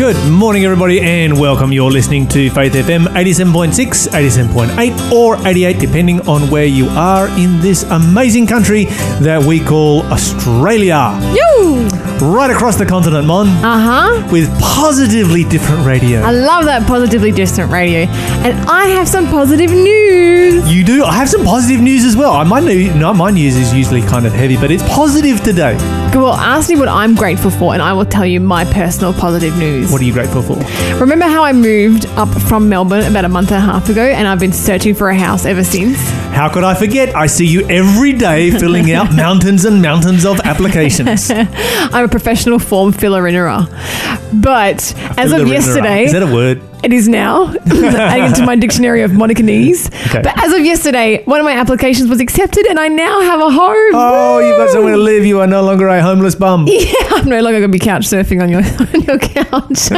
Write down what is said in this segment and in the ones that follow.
Good morning, everybody, and welcome. You're listening to Faith FM 87.6, 87.8, or 88, depending on where you are in this amazing country that we call Australia. Yoo! Right across the continent, Mon, Uh huh. with positively different radio. I love that positively distant radio. And I have some positive news. You do. I have some positive news as well. My, new, no, my news is usually kind of heavy, but it's positive today. Well, ask me what I'm grateful for, and I will tell you my personal positive news. What are you grateful for? Remember how I moved up from Melbourne about a month and a half ago, and I've been searching for a house ever since? How could I forget? I see you every day filling out mountains and mountains of applications. I'm a professional form filler-innerer. But as of yesterday, Is that a word? It is now, adding it to my dictionary of Monacanese. Okay. But as of yesterday, one of my applications was accepted and I now have a home. Oh, you've got somewhere to live. You are no longer a homeless bum. Yeah, I'm no longer going to be couch surfing on your, on your couch.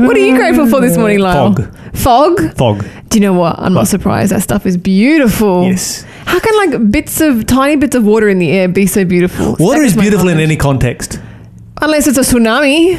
what are you grateful for this morning, Lyle? Fog. Fog? Fog. Do you know what? I'm not surprised. That stuff is beautiful. Yes. How can like bits of tiny bits of water in the air be so beautiful? Water That is my beautiful in knowledge. any context. Unless it's a tsunami.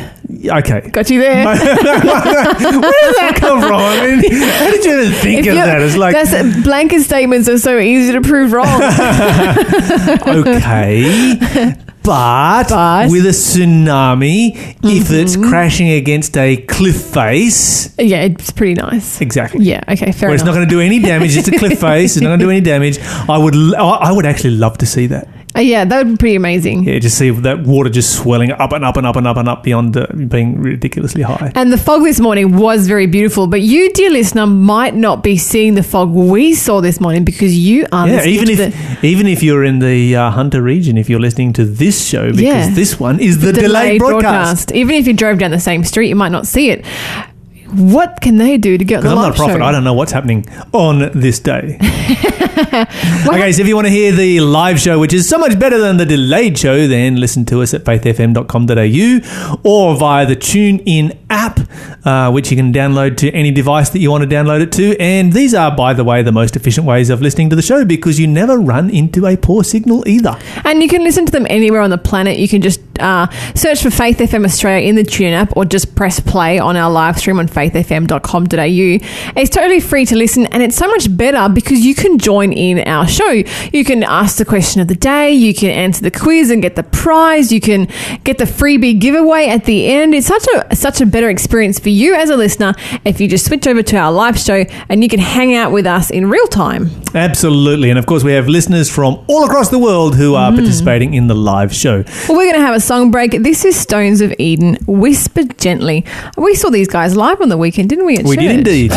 Okay. Got you there. Where did that come from? I mean, how did you even think If of that? It's like, that's blanket statements are so easy to prove wrong. okay. But, But- with a tsunami, if mm-hmm. it's crashing against a cliff face, yeah, it's pretty nice. exactly. Yeah. Okay. Fair Where it's not going to do any damage. It's a cliff face. It's not going to do any damage. I would, I would actually love to see that. Uh, yeah, that would be pretty amazing. Yeah, just see that water just swelling up and up and up and up and up beyond uh, being ridiculously high. And the fog this morning was very beautiful, but you, dear listener, might not be seeing the fog we saw this morning because you are Yeah, even if even if you're in the uh, Hunter region, if you're listening to this show, because Yeah. this one is the, delayed, broadcast. Even if you drove down the same street, you might not see it. What can they do to get the Because I'm not a prophet, show? I don't know what's happening on this day. okay, so if you want to hear the live show, which is so much better than the delayed show, then listen to us at faithfm.com.au or via the TuneIn app, uh, which you can download to any device that you want to download it to. And these are, by the way, the most efficient ways of listening to the show because you never run into a poor signal either. And you can listen to them anywhere on the planet. You can just uh, search for Faith FM Australia in the Tune app or just press play on our live stream on faithfm.com.au. It's totally free to listen and it's so much better because you can join in our show. You can ask the question of the day, you can answer the quiz and get the prize, you can get the freebie giveaway at the end. It's such a such a better experience for you as a listener if you just switch over to our live show and you can hang out with us in real time. Absolutely. And of course, we have listeners from all across the world who are mm. participating in the live show. Well, we're going to have a song break. This is Stones of Eden, Whisper Gently. We saw these guys live on the weekend, didn't we? At We did indeed.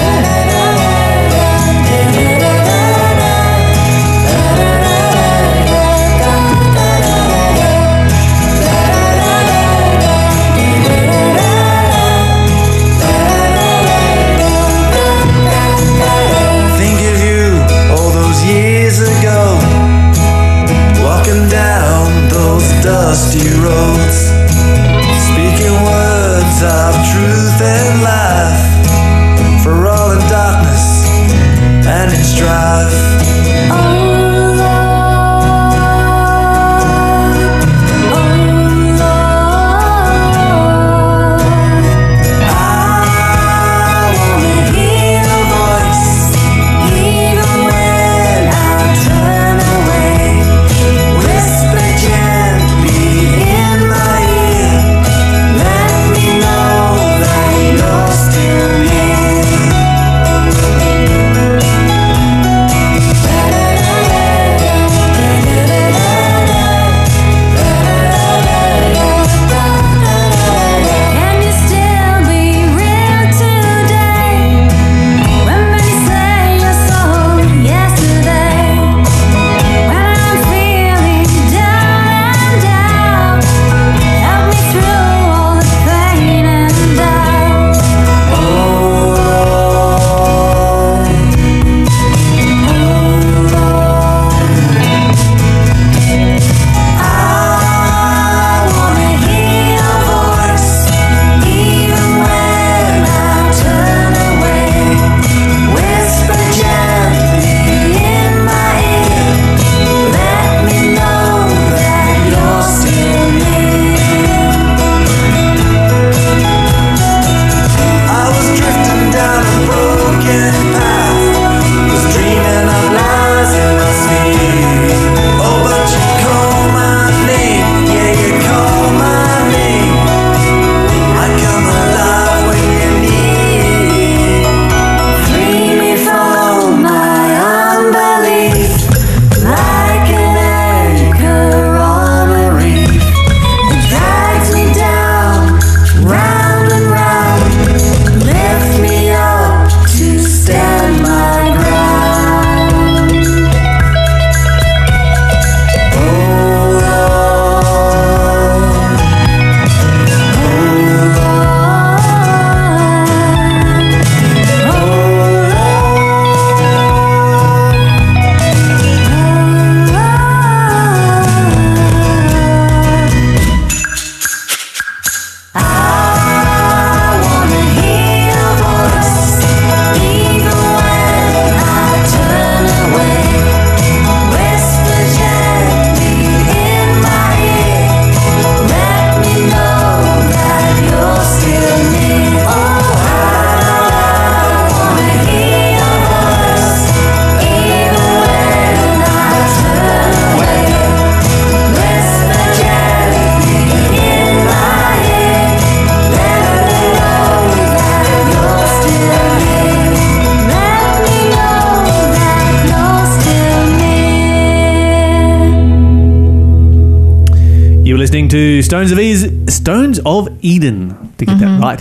Eden, to get Mm-hmm. that right.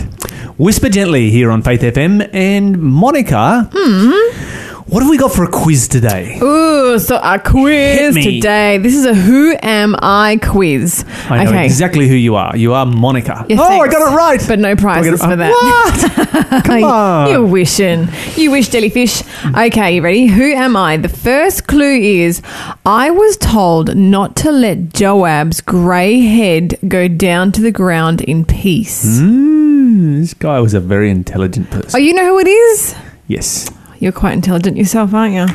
Whisper Gently here on Faith FM. And Monica, what have we got for a quiz today? Ooh, so a quiz today. This is a Who Am I quiz. I know okay. exactly who you are. You are Monica. Oh, I got it right. But no prizes it- for that. What? Come on. You're wishing. You wish, jellyfish. Okay, you ready? Who am I? The first clue is I was told not to let Joab's grey head go down to the ground in peace. Mm, this guy was a very intelligent person. Oh, you know who it is? yes. You're quite intelligent yourself, aren't you?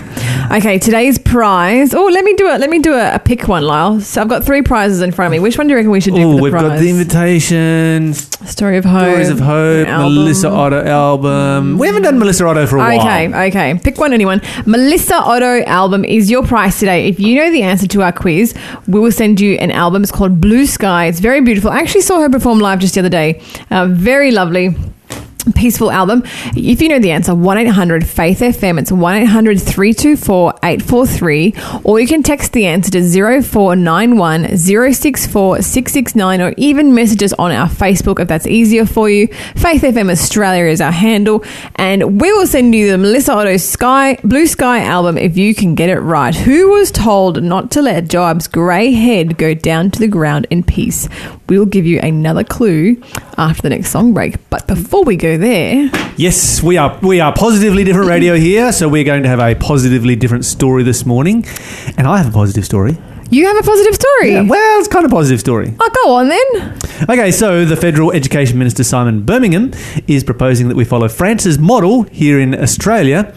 Okay, today's prize. Oh, let me do it. Let me do a, a pick one, Lyle. So I've got three prizes in front of me. Which one do you reckon we should do for the we've prize? got the invitation, Story of Hope. Stories of Hope, album. Melissa Otto album. We haven't done Melissa Otto for a while. Okay, okay. Pick one, anyone. Melissa Otto album is your prize today. If you know the answer to our quiz, we will send you an album. It's called Blue Sky. It's very beautiful. I actually saw her perform live just the other day. Uh, very lovely. Peaceful album. If you know the answer, 1 800 Faith FM. It's 1 800 324 843. Or you can text the answer to 0491 064 669 or even message us on our Facebook if that's easier for you. Faith FM Australia is our handle. And we will send you the Melissa Otto Sky Blue Sky album if you can get it right. Who was told not to let Joab's grey head go down to the ground in peace? We'll give you another clue after the next song break. But before we go there, Yes, we are we are positively different radio here, so we're going to have a positively different story this morning. And I have a positive story. you have a positive story. Yeah, well, it's kind of a positive story. Oh, go on then. Okay, so the Federal Education Minister Simon Birmingham is proposing that we follow France's model here in Australia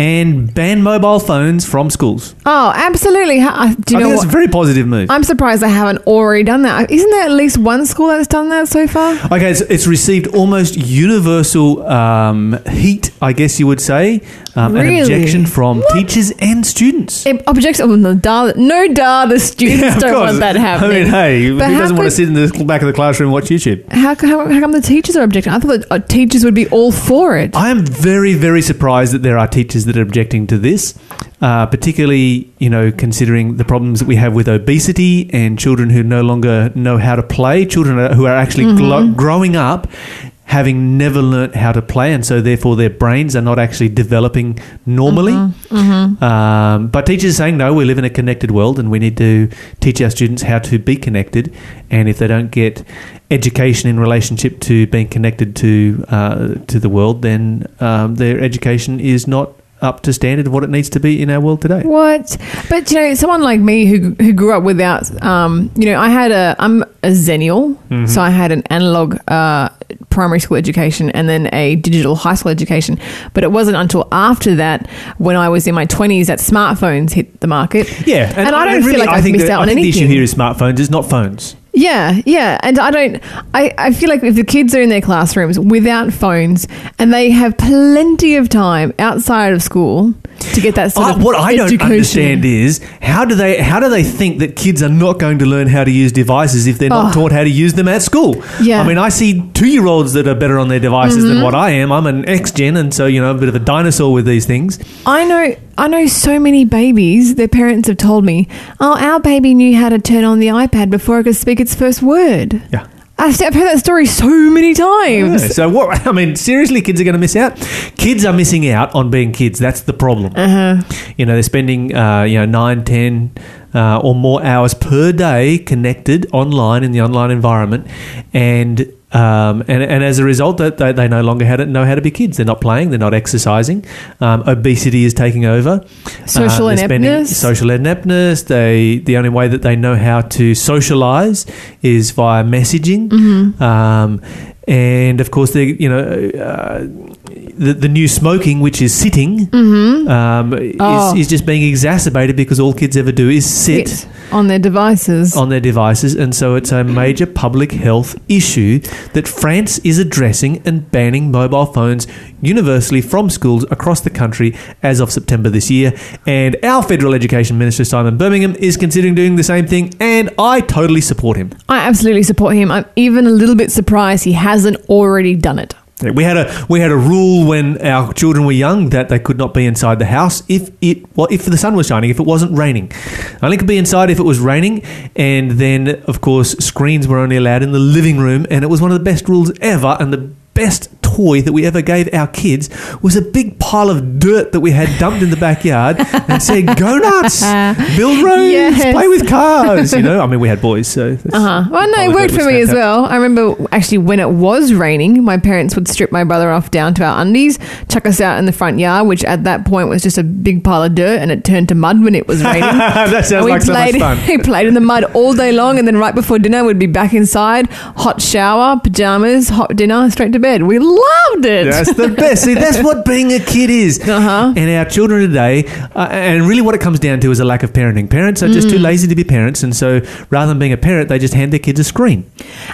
and ban mobile phones from schools. Oh, absolutely. Do you I know think what? that's a very positive move. I'm surprised they haven't already done that. Isn't there at least one school that's done that so far? Okay, it's, it's received almost universal um, heat, I guess you would say, um, an objection from teachers and students. It objects. Oh, no, duh, no, duh. The students Yeah, don't course. want that happening. I mean, hey, who But how doesn't want to sit in the back of the classroom and watch YouTube? How, how, how come the teachers are objecting? I thought that uh, teachers would be all for it. I am very, very surprised that there are teachers that are objecting to this, uh, particularly, you know, considering the problems that we have with obesity and children who no longer know how to play, children who are actually Mm-hmm. glo- growing up having never learnt how to play, and so therefore their brains are not actually developing normally. Mm-hmm. Um, but teachers are saying, no, we live in a connected world and we need to teach our students how to be connected. And if they don't get education in relationship to being connected to uh, to the world, then um, their education is not up to standard of what it needs to be in our world today. What? But you know, someone like me who who grew up without, um, you know, I had a I'm a zennial, Mm-hmm. so I had an analog uh, primary school education and then a digital high school education. But it wasn't until after that, when I was in my twenties, that smartphones hit the market. Yeah, And I don't feel like I I've think missed that- out I on think the issue here is smartphones, it's not phones. Yeah, yeah. And I don't, I, I feel like if the kids are in their classrooms without phones and they have plenty of time outside of school to get that sort I- of what I don't understand is how do they how do they think that kids are not going to learn how to use devices if they're not Oh. taught how to use them at school? Yeah. I mean, I see two year olds that are better on their devices Mm-hmm. than what I am. I'm an ex gen, and so you know a bit of a dinosaur with these things. I know, I know so many babies. Their parents have told me, "Oh, our baby knew how to turn on the iPad before it could speak its first word." Yeah. I've, heard that story so many times. Yeah, So what? I mean, seriously, kids are going to miss out. Kids are missing out on being kids. That's the problem. Uh-huh. You know, they're spending uh, you know nine, ten, uh, or more hours per day connected online in the online environment, and. Um, and, and as a result, they, they, they no longer how to, know how to be kids. They're not playing. They're not exercising. Um, obesity is taking over. Social they're ineptness. Social ineptness. They the only way that they know how to socialize is via messaging. Mm-hmm. Um, and of course, they you know uh, the the new smoking, which is sitting, um, Oh. is, is just being exacerbated because all kids ever do is sit. Sit on their devices. On their devices, and so it's a major public health issue that France is addressing and banning mobile phones universally from schools across the country as of September this year. And our federal education minister Simon Birmingham is considering doing the same thing, and I totally support him. I absolutely support him. I'm even a little bit surprised he hasn't already done it. We had a we had a rule when our children were young that they could not be inside the house if it well if the sun was shining if it wasn't raining. Only could be inside if it was raining, and then of course screens were only allowed in the living room, and it was one of the best rules ever. And the best toy that we ever gave our kids was a big pile of dirt that we had dumped in the backyard and said, "Go nuts, build roads, Yes. play with cars." You know, I mean, we had boys, so Uh-huh. Well, no, it worked for me as well. I remember actually when it was raining, my parents would strip my brother off down to our undies, chuck us out in the front yard, which at that point was just a big pile of dirt, and it turned to mud when it was raining. that sounds like so much played, fun. we played in the mud all day long, and then right before dinner, we'd be back inside, hot shower, pajamas, hot dinner, straight to bed. We loved it. That's the best. See, that's what being a kid is. Uh-huh. And our children today, uh, and really what it comes down to is a lack of parenting. Parents are just too Mm. lazy to be parents, and so rather than being a parent, they just hand their kids a screen.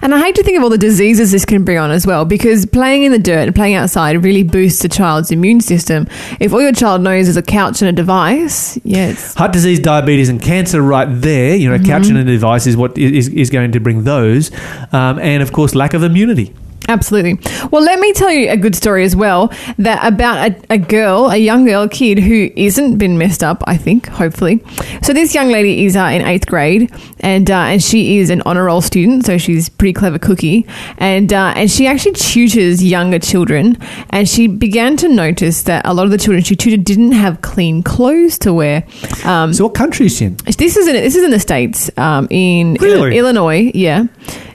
And I hate to think of all the diseases this can bring on as well, because playing in the dirt and playing outside really boosts a child's immune system. If all your child knows is a couch and a device, it's Heart disease, diabetes, and cancer right there. You know, Mm-hmm. couch and a device is what is, is going to bring those. Um, and of course, lack of immunity. Absolutely. Well, let me tell you a good story as well that about a, a girl, a young girl, a kid who isn't been messed up. I think, hopefully. So this young lady is uh, in eighth grade, and uh, and she is an honor roll student, so she's pretty clever cookie, and uh, and she actually tutors younger children, and she began to notice that a lot of the children she tutored didn't have clean clothes to wear. Um, So, what country is she in? this is in this is in the states, um, in Really? Illinois, yeah,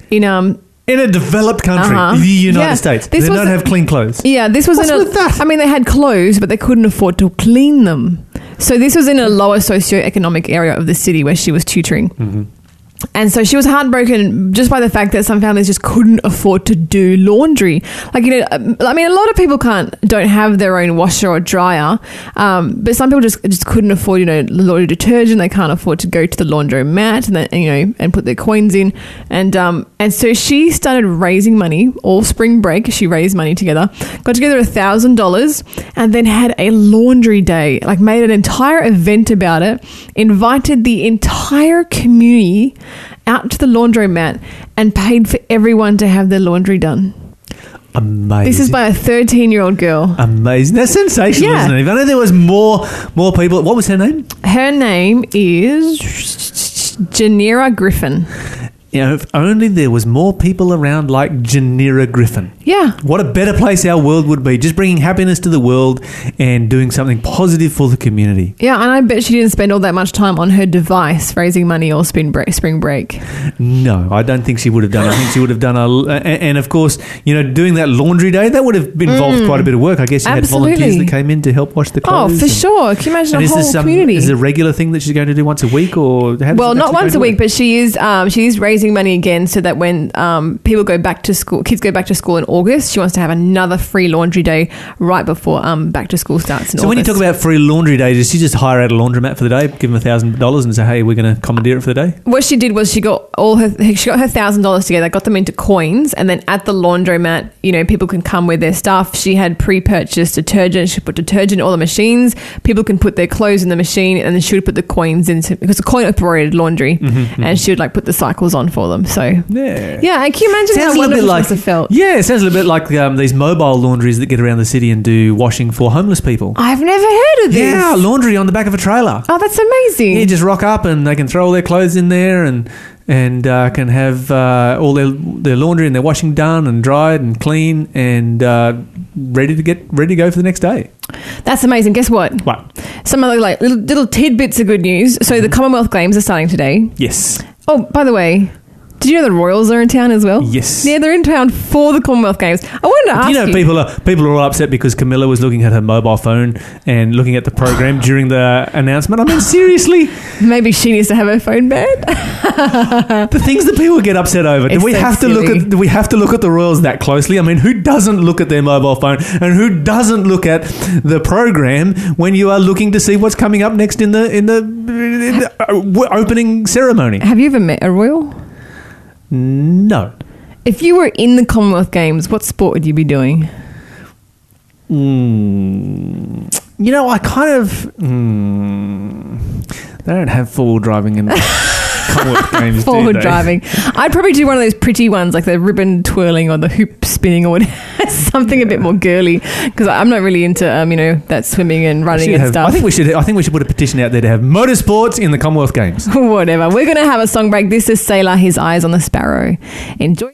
in um In a developed country, Uh-huh. the United Yeah. States. This they was don't have clean clothes. Yeah, this was What's in a. with that? I mean, they had clothes, but they couldn't afford to clean them. So this was in a lower socioeconomic area of the city where she was tutoring. And so she was heartbroken just by the fact that some families just couldn't afford to do laundry. Like you know, um, I mean, a lot of people can't don't have their own washer or dryer, um, but some people just just couldn't afford you know laundry detergent. They can't afford to go to the laundromat and you know and put their coins in, and um, and so she started raising money all spring break. She raised money together, got together a thousand dollars, and then had a laundry day. Like made an entire event about it, invited the entire community out to the laundromat and paid for everyone to have their laundry done. Amazing. This is by a 13 year old girl. Amazing. That's sensational, Yeah. isn't it? If only there was more more people. What was her name? Her name is Janira Griffin. You know, if only there was more people around like Janira Griffin. Yeah. What a better place our world would be. Just bringing happiness to the world and doing something positive for the community. Yeah, and I bet she didn't spend all that much time on her device raising money or spring break. Spring break. No, I don't think she would have done. I think she would have done a. And, of course, you know, doing that laundry day that would have involved quite a bit of work. I guess you had volunteers Mm. That came in to help wash the clothes. Oh, for and- sure. Can you imagine a is whole this um, community? is it a regular thing that she's going to do once a week, or well, not once a week, but she is um, she is raising money again so that when um, people go back to school, kids go back to school in August, she wants to have another free laundry day right before um, back to school starts in So when you talk about free laundry days, does she just hire out a laundromat for the day, give them a thousand dollars, and say, "Hey, we're going to commandeer it for the day"? what she did was she got all her she got her thousand dollars together, got them into coins, and then at the laundromat, you know, people can come with their stuff. She had pre-purchased detergent. She put detergent in all the machines. People can put their clothes in the machine, and then she would put the coins into because the coin operated laundry, and she would like put the cycles on for them. So Yeah. yeah, can you imagine how wonderful she must have felt? yeah, it sounds a little bit like um, these mobile laundries that get around the city and do washing for homeless people. I've never heard of this. Yeah, laundry on the back of a trailer. Oh, that's amazing. You just rock up and they can throw all their clothes in there and and uh, can have uh, all their their laundry and their washing done and dried and clean and uh, ready to get ready to go for the next day. That's amazing. Guess what? What? Some other like little, little tidbits of good news. So Mm-hmm. the Commonwealth Games are starting today. Yes. Oh, by the way, did you know the Royals are in town as well? Yes. Yeah, they're in town for the Commonwealth Games. I wanted to ask you you. know, people are people are all upset because Camilla was looking at her mobile phone and looking at the program during the announcement. I mean, seriously, Maybe she needs to have her phone banned. the things that people get upset over. Do It's we so have to look silly. at? Do we have to look at the Royals that closely? I mean, who doesn't look at their mobile phone and who doesn't look at the program when you are looking to see what's coming up next in the in the, in the uh, opening ceremony? have you ever met a royal? No. If you were in the Commonwealth Games, what sport would you be doing? Mm, you know, I kind of. Mm, they don't have four wheel driving in. Commonwealth Games. Forward driving. I'd probably do one of those pretty ones, like the ribbon twirling or the hoop spinning or whatever. something a bit more girly because I'm not really into um, you know that swimming and running and have- stuff. I think we should. I think we should put a petition out there to have motorsports in the Commonwealth Games. Whatever. We're going to have a song break. This is Sela, His Eyes on the Sparrow. Enjoy.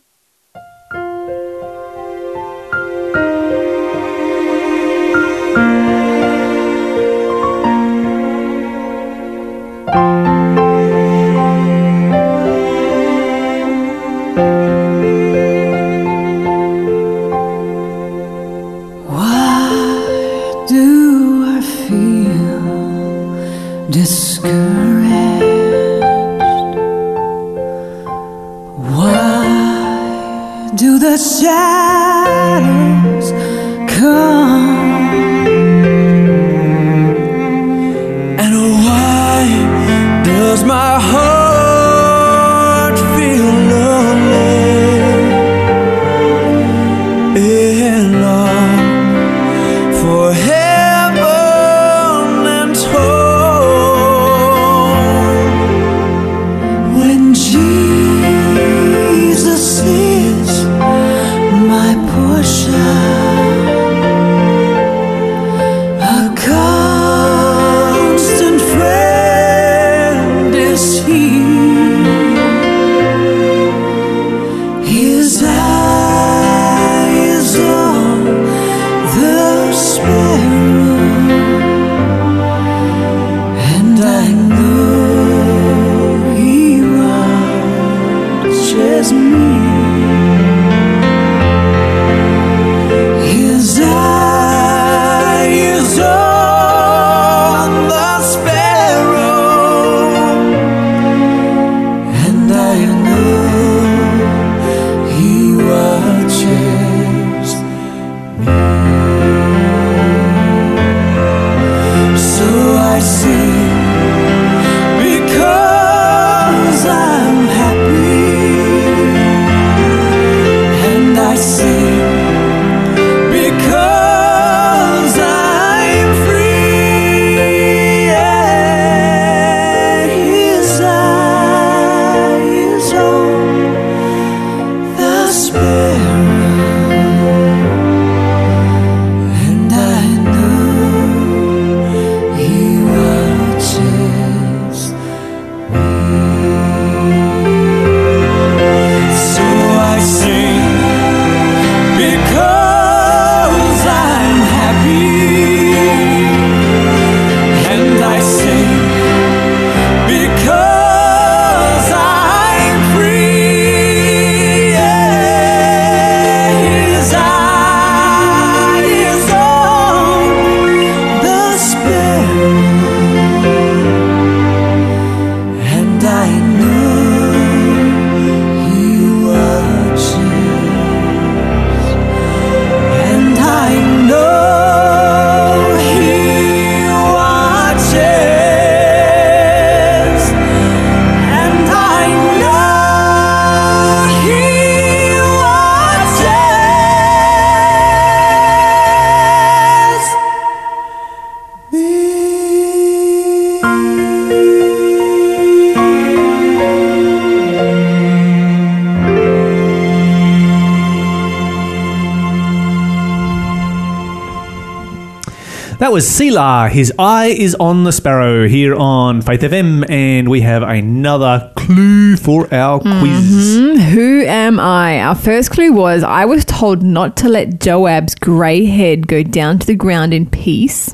Was Sela. His eye is on the sparrow here on Faith FM, and we have another clue for our quiz. Hmm, Who am I? Our first clue was I was told not to let Joab's grey head go down to the ground in peace.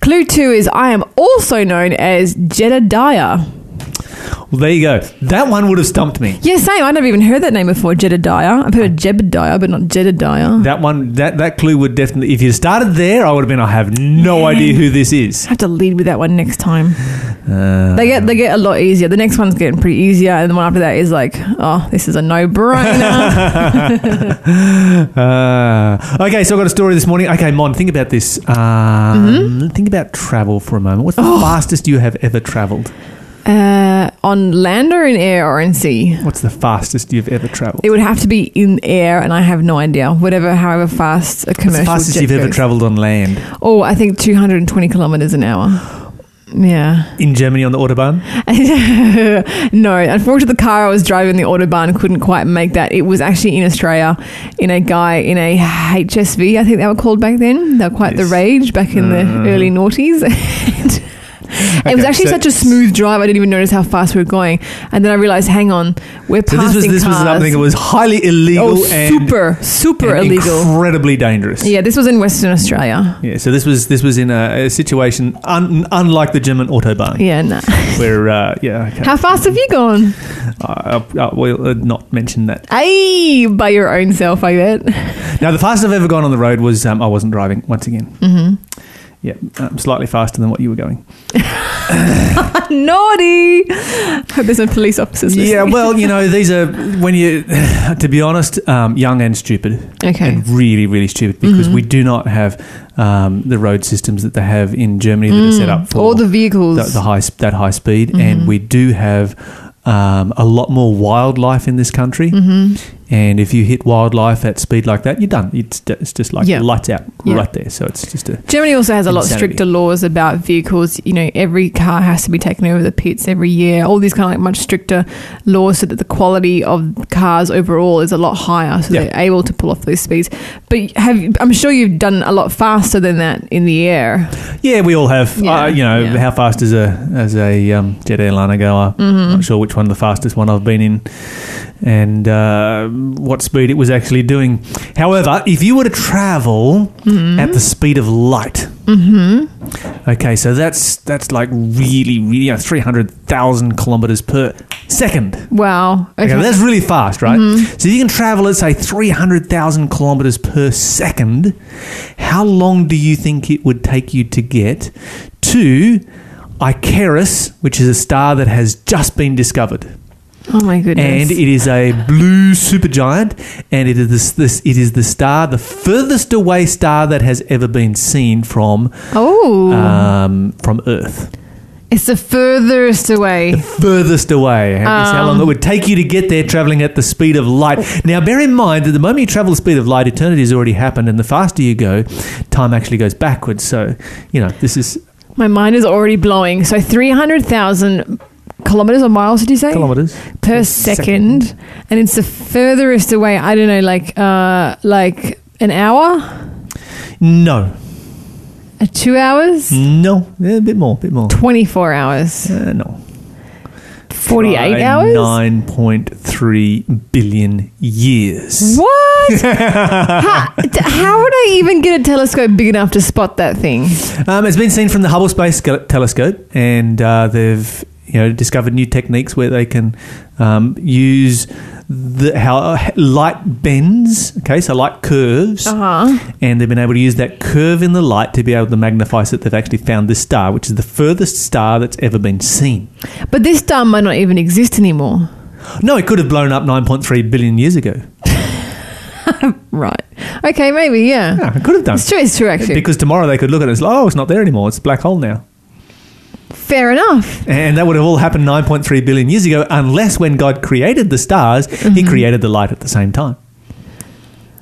Clue two is I am also known as Jedediah. Well, there you go. That one would have stumped me. Yeah, same. I've never even heard that name before, Jedediah. I've heard of Jebediah, but not Jedediah. That one, that that clue would definitely. If you started there, I would have been. I have no idea who this is. I have to lead with that one next time. Uh, They get they get a lot easier. The next one's getting pretty easier, and the one after that is like, oh, this is a no brainer. Uh, okay, so I've got a story this morning. Okay, Mon, think about this. Um, Mm-hmm. Think about travel for a moment. What's the Oh. fastest you have ever travelled? Uh, on land or in air or in sea? What's the fastest you've ever travelled? It would have to be in air, and I have no idea. Whatever, however fast a What's commercial the fastest jet you've ever travelled on land? Oh, I think 220 kilometers an hour. Yeah. in Germany on the autobahn? no, unfortunately, the car I was driving, the autobahn, couldn't quite make that. It was actually in Australia, in a guy in a HSV, I think they were called back then. They were quite the rage back in the Uh. early noughties. it was actually so- such a smooth drive. I didn't even notice how fast we were going, and then I realized, hang on, we're So passing this was this was something that was highly illegal oh, and, super, super and illegal. incredibly dangerous. yeah, this was in Western Australia. Yeah, so this was this was in a, a situation un, unlike the German autobahn, Yeah, nah. where uh, yeah, okay, How fast have you gone? I, I, I will uh, not mention that. Hey, by your own self, I bet. Now, the fastest I've ever gone on the road was um, I wasn't driving once again. Mm-hmm. Yeah, um, slightly faster than what you were going. Naughty. Hope there's no police officers. Yeah, well, you know, these are when you, to be honest, um, young and stupid, Okay. and really, really stupid because Mhm. we do not have um, the road systems that they have in Germany that are set up for Mm. all the vehicles. the, the high that high speed, Mhm. and we do have um, a lot more wildlife in this country. hmm And if you hit wildlife at speed like that, you're done. It's, it's just like Yeah. lights out Yeah. right there. So it's just a Germany also has a lot stricter laws about vehicles. You know, every car has to be taken over the pits every year. All these kind of like much stricter laws so that the quality of cars overall is a lot higher, so Yeah. they're able to pull off those speeds. But have I'm sure you've done a lot faster than that in the air. yeah. We all have. Uh, you know, how fast is a as a um, jet airliner goer? Mm-hmm. Not sure which one the fastest one I've been in, and uh, what speed it was actually doing. However, if you were to travel Mm-hmm. at the speed of light, okay, so that's that's like really, really, you know, three hundred thousand kilometers per second. Wow. Okay. Okay, that's really fast, right? So if you can travel at say three hundred thousand kilometers per second, how long do you think it would take you to get to Icarus, which is a star that has just been discovered? Oh my goodness. And it is a blue supergiant, and it is this, this it is the star, the furthest away star that has ever been seen from oh, um, from Earth. it's the furthest away. The furthest away is how long Um, it would take you to get there, traveling at the speed of light. Now, bear in mind that the moment you travel the speed of light, eternity has already happened, and the faster you go, time actually goes backwards. So, you know, this is My mind is already blowing. So 300,000 kilometers or miles, did you say? kilometers. Per Per second. And it's the furthest away, I don't know, like uh, like an hour? No, Uh, two hours? no, yeah, a bit more, a bit more. 24 hours? Uh, no, 48 hours? Nine point three billion years. What? how, how would I even get a telescope big enough to spot that thing? Um, it's been seen from the Hubble Space Telescope, and uh, they've you know discovered new techniques where they can um, use the how light bends. Okay, so light curves, Uh huh. and they've been able to use that curve in the light to be able to magnify so that they've actually found this star, which is the furthest star that's ever been seen. But this star might not even exist anymore. No, it could have blown up 9.3 billion years ago. Right. Okay, maybe, yeah. Yeah, it could have done. It's true, it's true, actually. Because tomorrow they could look at it and say, oh, it's not there anymore. It's a black hole now. Fair enough. And that would have all happened 9.3 billion years ago, unless when God created the stars, He created the light at the same time.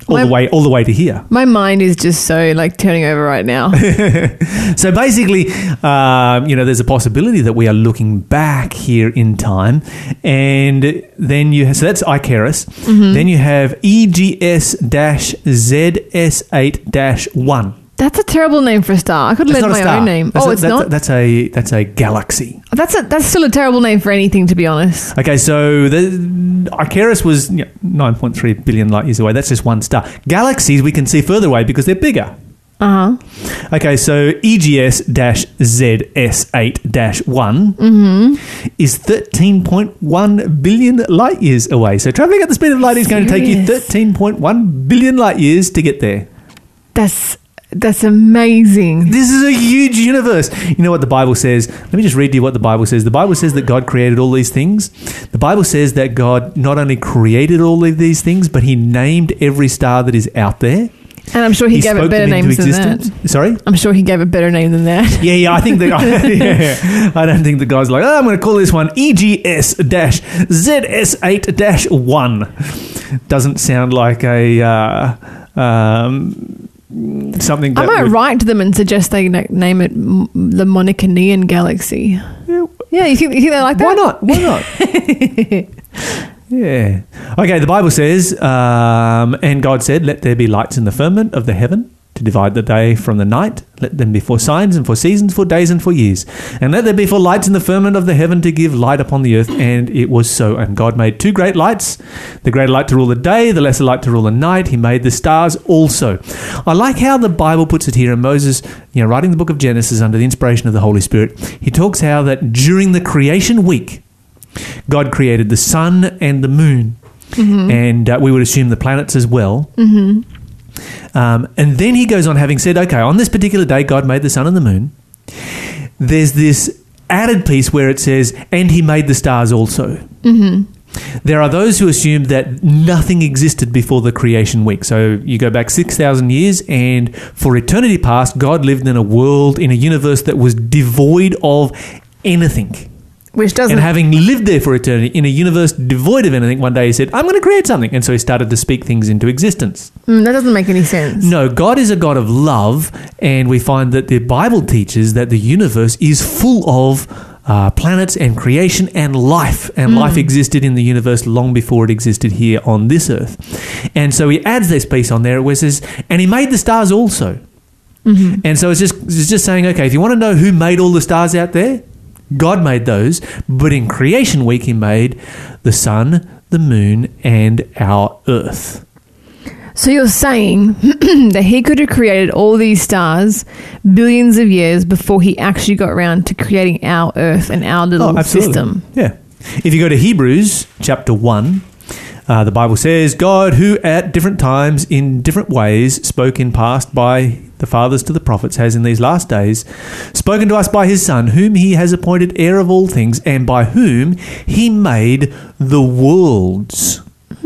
All My- the way, all the way to here. My mind is just so like turning over right now. So basically, um, you know, there's a possibility that we are looking back here in time, and then you so that's Icarus. Mm-hmm. Then you have EGS ZS8 one. That's a terrible name for a star. I could have led my star. own name. That's oh, a, it's that's not. A, that's a that's a galaxy. that's a that's still a terrible name for anything, to be honest. Okay, so the Icarus was you know, 9.3 billion light years away. That's just one star. Galaxies we can see further away because they're bigger. Uh huh. Okay, so EGS ZS8 one Mm-hmm. is 13.1 billion light years away. So traveling at the speed of light is going to take you 13.1 billion light years to get there. That's that's amazing. This is a huge universe. You know what the Bible says? Let me just read to you what the Bible says. The Bible says that God created all these things. The Bible says that God not only created all of these things, but He named every star that is out there. And I'm sure he, gave it better names than that. Sorry? I'm sure he gave a better name than that. Yeah, yeah. I think that. yeah, I don't think the guy's like, oh, I'm going to call this one EGS ZS8 dash one. Doesn't sound like a uh, um, something. I might would- write to them and suggest they like, name it M- the Monicanian Galaxy. Yeah, Yeah, you think, you think they like that? Why not? Why not? yeah. Okay, the Bible says, um, and God said, Let there be lights in the firmament of the heaven to divide the day from the night. Let them be for signs and for seasons, for days and for years. And let there be for lights in the firmament of the heaven to give light upon the earth. And it was so. And God made two great lights the greater light to rule the day, the lesser light to rule the night. He made the stars also. I like how the Bible puts it here. And Moses, you know, writing the book of Genesis under the inspiration of the Holy Spirit, he talks how that during the creation week, God created the sun and the moon, and uh, we would assume the planets as well. Um, and then he goes on, having said, okay, on this particular day, God made the sun and the moon. There's this added piece where it says, and he made the stars also. There are those who assume that nothing existed before the creation week. So you go back 6,000 years, and for eternity past, God lived in a world, in a universe that was devoid of anything. Which doesn't. And having lived there for eternity in a universe devoid of anything, one day he said, I'm going to create something. And so he started to speak things into existence. Mm, that doesn't make any sense. No, God is a God of love, and we find that the Bible teaches that the universe is full of uh, planets and creation and life, and life existed in the universe long before it existed here on this earth. And so he adds this piece on there where it says, and he made the stars also. And so it's just it's just saying, okay, if you want to know who made all the stars out there, God made those, but in creation week he made the sun, the moon, and our earth. So you're saying that he could have created all these stars billions of years before he actually got around to creating our Earth and our little oh, system. Yeah. If you go to Hebrews chapter 1, uh, the Bible says, God, who at different times in different ways spoke in past by the fathers to the prophets, has in these last days spoken to us by his Son, whom he has appointed heir of all things, and by whom he made the worlds.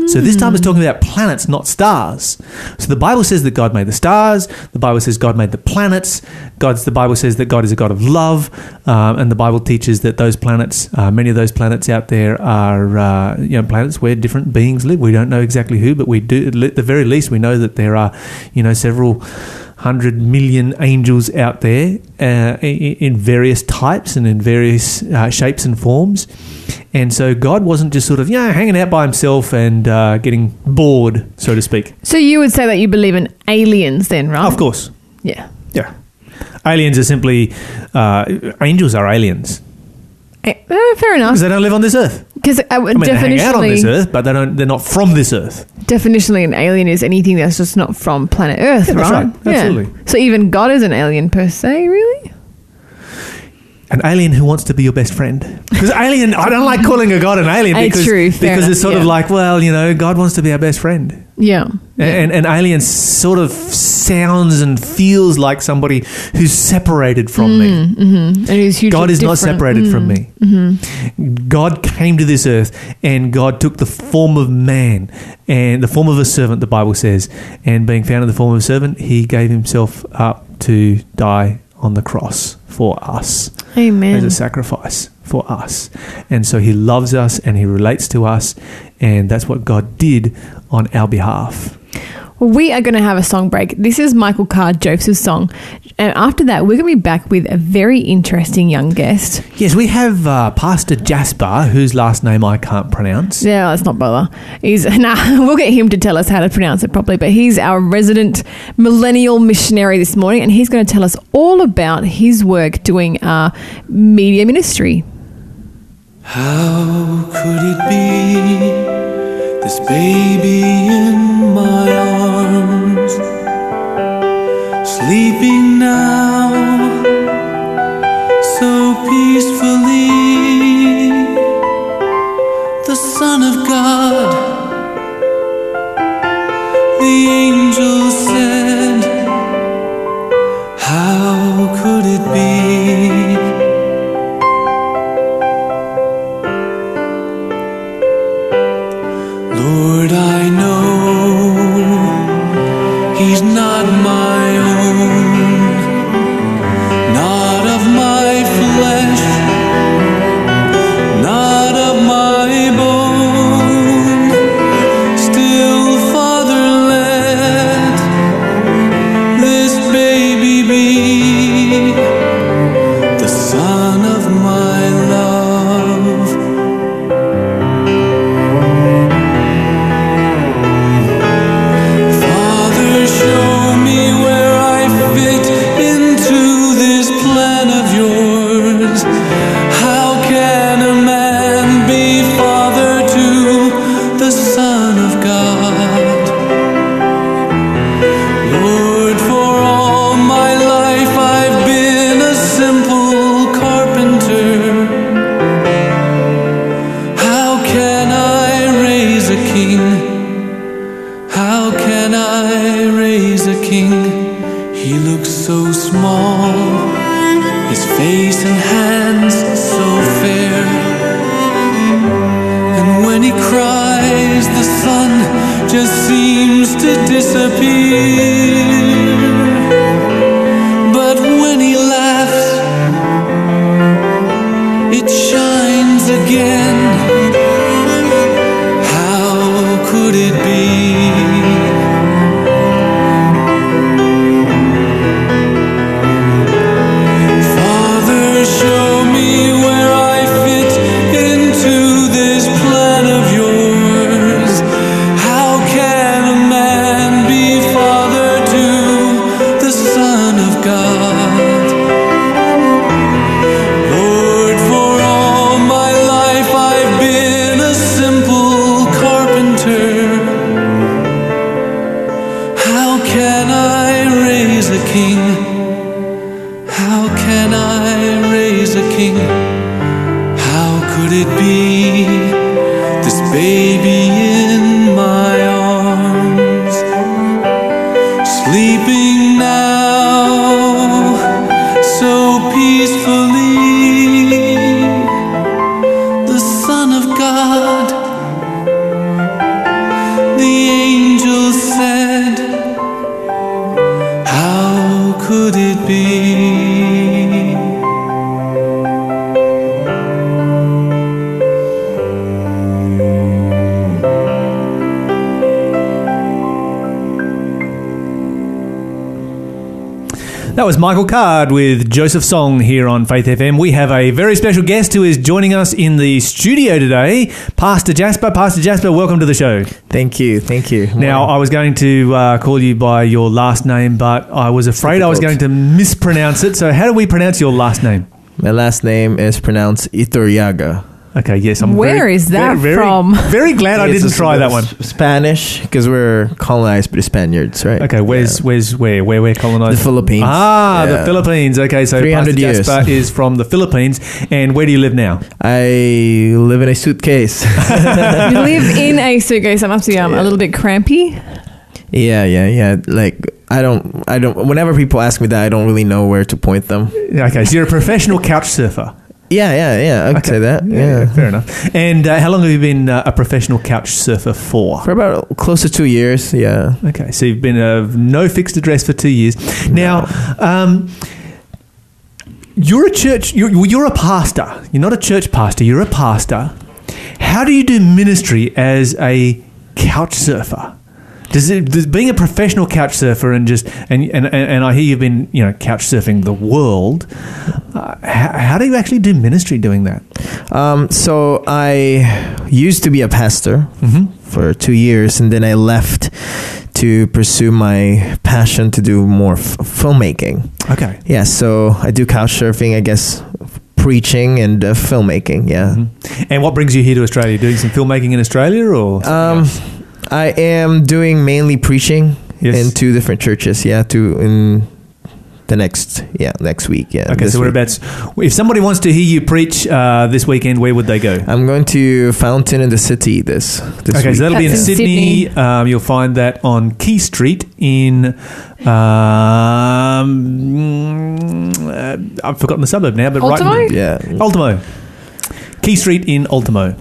So this time it's talking about planets, not stars. So the Bible says that God made the stars. The Bible says God made the planets. God's the Bible says that God is a God of love, um, and the Bible teaches that those planets, uh, many of those planets out there, are uh, you know planets where different beings live. We don't know exactly who, but we do. At the very least, we know that there are you know several hundred million angels out there uh, in, various types and in various uh, shapes and forms. And so God wasn't just sort of, yeah, hanging out by himself and uh, getting bored, so to speak. So you would say that you believe in aliens then, right? Of course. Yeah. Yeah. Aliens are simply, uh, angels are aliens. Eh, eh, fair enough. Because they don't live on this earth. Because uh, I mean, they hang out on this earth, but they don't, they're not from this earth. definitionally, an alien is anything that's just not from planet Earth, Yeah, that's right? right. Absolutely. So even God is an alien per se, really? An alien who wants to be your best friend. Because alien, I don't like calling a god an alien It's because, true, because it's enough, sort of like, well, you know, God wants to be our best friend. Yeah. And, and alien sort of sounds and feels like somebody who's separated from me. Mm, mm-hmm. And he's hugely God is not separated Mm. from me. Mm-hmm. God came to this earth and God took the form of man and the form of a servant, the Bible says. And being found in the form of a servant, he gave himself up to die on the cross for us Amen. as a sacrifice for us. And so he loves us and he relates to us. And that's what God did on our behalf. Well, we are going to have a song break. This is Michael Card Joseph's song. And after that, we're going to be back with a very interesting young guest. Yes, we have uh, Pastor Jasper, whose last name I can't pronounce. Yeah, let's not bother. He's nah, we'll get him to tell us how to pronounce it properly. But he's our resident millennial missionary this morning, and he's going to tell us all about his work doing uh, media ministry. How could it be this baby in my sleeping now so peacefully? The Son of God, the angel said, How could it be? Lord, I know He's not my raise Michael Card with Joseph Song here on Faith FM. We have a very special guest who is joining us in the studio today, Pastor Jasper. Pastor Jasper, welcome to the show. Thank you, thank you. Now, I was going to uh, call you by your last name, but I was afraid I was going to mispronounce it. So, how do we pronounce your last name? my last name is pronounced Iturriaga. Okay, yes, I'm. Where very, is that very, from? Very glad I didn't try that one. Spanish, because we're colonized by the Spaniards, right? Okay, where's Yeah. where's where where we're colonized? the Philippines? Ah, the Philippines. Okay, so 300 Pastor years. Jasper is from the Philippines, and where do you live now? I live in a suitcase. you live in a suitcase. I must be um, a little bit crampy. yeah, yeah, yeah. Like I don't, I don't. Whenever people ask me that, I don't really know where to point them. Okay, so you're a professional couch surfer. Yeah, yeah, yeah. I could Okay. say that. Yeah. fair enough. And uh, how long have you been uh, a professional couch surfer for? For about close to two years. Yeah. Okay, so you've been uh, no fixed address for two years. Now, um, you're a church. You're, you're a pastor. You're not a church pastor. You're a pastor. How do you do ministry as a couch surfer? Does it does being a professional couch surfer and just and and, and I hear you've been you know couch surfing the world. Uh, how, how do you actually do ministry doing that? Um, so I used to be a pastor Mm-hmm. for two years, and then I left to pursue my passion to do more f- filmmaking. Okay. Yeah, so I do couch surfing, I guess, preaching and uh, filmmaking. Yeah. Mm-hmm. And what brings you here to Australia? Doing some filmmaking in Australia, or Um, I am doing mainly preaching Yes. in two different churches. Yeah, two in the next yeah next week. Yeah. Okay, so whereabouts? If somebody wants to hear you preach uh, this weekend, where would they go? I'm going to Fountain in the City this this Okay, week. so that'll be in That's in Sydney. Sydney. Um, you'll find that on Quay Street in. Um, uh, I've forgotten the suburb now, but Ultimo? right. yeah. Ultimo. Quay Street in Ultimo.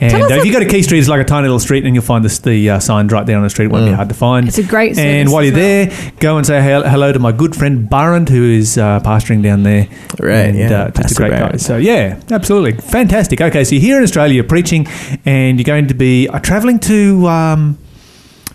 And uh, if you go to Quay Street, it's like a tiny little street, and you'll find this, the uh, sign right there on the street. It won't be Mm. hard to find. It's a great service And while you're well. there, go and say hel- hello to my good friend Barrand, who is uh, pastoring down there. Right, and, yeah, uh, just a Pastor great guy. So yeah, absolutely fantastic. Okay, so you're here in Australia, you're preaching, and you're going to be uh, traveling to um,